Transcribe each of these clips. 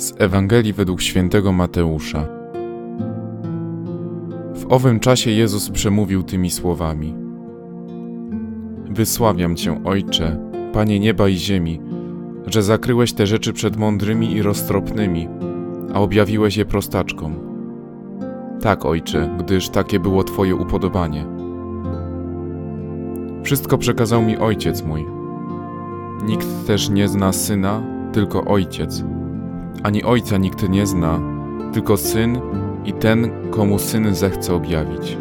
Z Ewangelii według świętego Mateusza. W owym czasie Jezus przemówił tymi słowami: Wysławiam Cię, Ojcze, Panie nieba i ziemi, że zakryłeś te rzeczy przed mądrymi i roztropnymi, a objawiłeś je prostaczkom. Tak, Ojcze, gdyż takie było Twoje upodobanie. Wszystko przekazał mi Ojciec mój. Nikt też nie zna Syna, tylko Ojciec ani ojca nikt nie zna, tylko syn i ten, komu syn zechce objawić.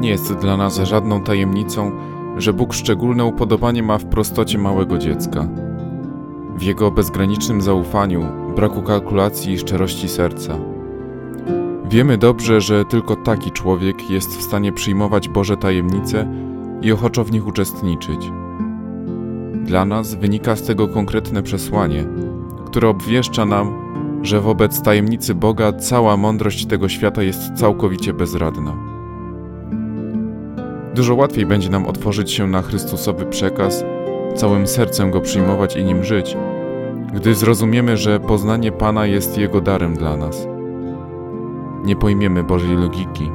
Nie jest dla nas żadną tajemnicą, że Bóg szczególne upodobanie ma w prostocie małego dziecka. W jego bezgranicznym zaufaniu, braku kalkulacji i szczerości serca. Wiemy dobrze, że tylko taki człowiek jest w stanie przyjmować Boże tajemnice i ochoczo w nich uczestniczyć. Dla nas wynika z tego konkretne przesłanie, które obwieszcza nam, że wobec tajemnicy Boga cała mądrość tego świata jest całkowicie bezradna. Dużo łatwiej będzie nam otworzyć się na Chrystusowy przekaz, całym sercem go przyjmować i nim żyć, gdy zrozumiemy, że poznanie Pana jest Jego darem dla nas nie pojmiemy Bożej logiki,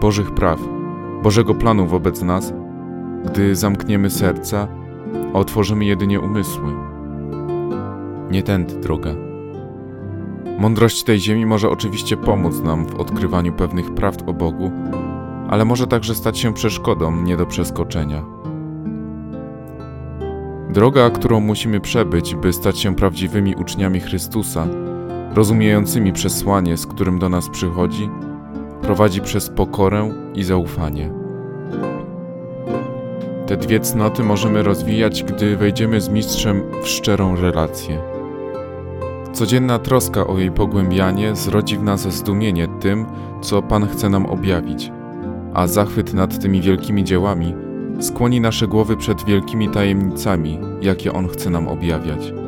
Bożych praw, Bożego planu wobec nas, gdy zamkniemy serca, a otworzymy jedynie umysły. Nie tędy droga. Mądrość tej ziemi może oczywiście pomóc nam w odkrywaniu pewnych prawd o Bogu, ale może także stać się przeszkodą nie do przeskoczenia. Droga, którą musimy przebyć, by stać się prawdziwymi uczniami Chrystusa, rozumiejącymi przesłanie, z którym do nas przychodzi, prowadzi przez pokorę i zaufanie. Te dwie cnoty możemy rozwijać, gdy wejdziemy z mistrzem w szczerą relację. Codzienna troska o jej pogłębianie zrodzi w nas zdumienie tym, co Pan chce nam objawić, a zachwyt nad tymi wielkimi dziełami skłoni nasze głowy przed wielkimi tajemnicami, jakie On chce nam objawiać.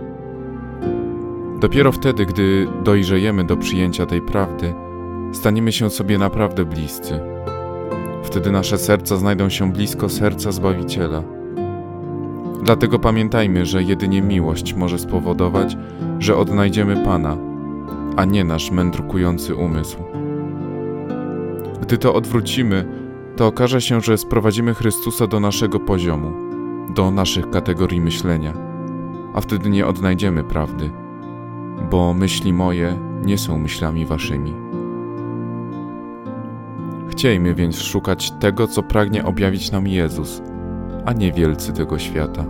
Dopiero wtedy, gdy dojrzejemy do przyjęcia tej prawdy, staniemy się sobie naprawdę bliscy. Wtedy nasze serca znajdą się blisko serca Zbawiciela. Dlatego pamiętajmy, że jedynie miłość może spowodować, że odnajdziemy Pana, a nie nasz mędrukujący umysł. Gdy to odwrócimy, to okaże się, że sprowadzimy Chrystusa do naszego poziomu, do naszych kategorii myślenia, a wtedy nie odnajdziemy prawdy bo myśli moje nie są myślami waszymi. Chciejmy więc szukać tego, co pragnie objawić nam Jezus, a nie wielcy tego świata.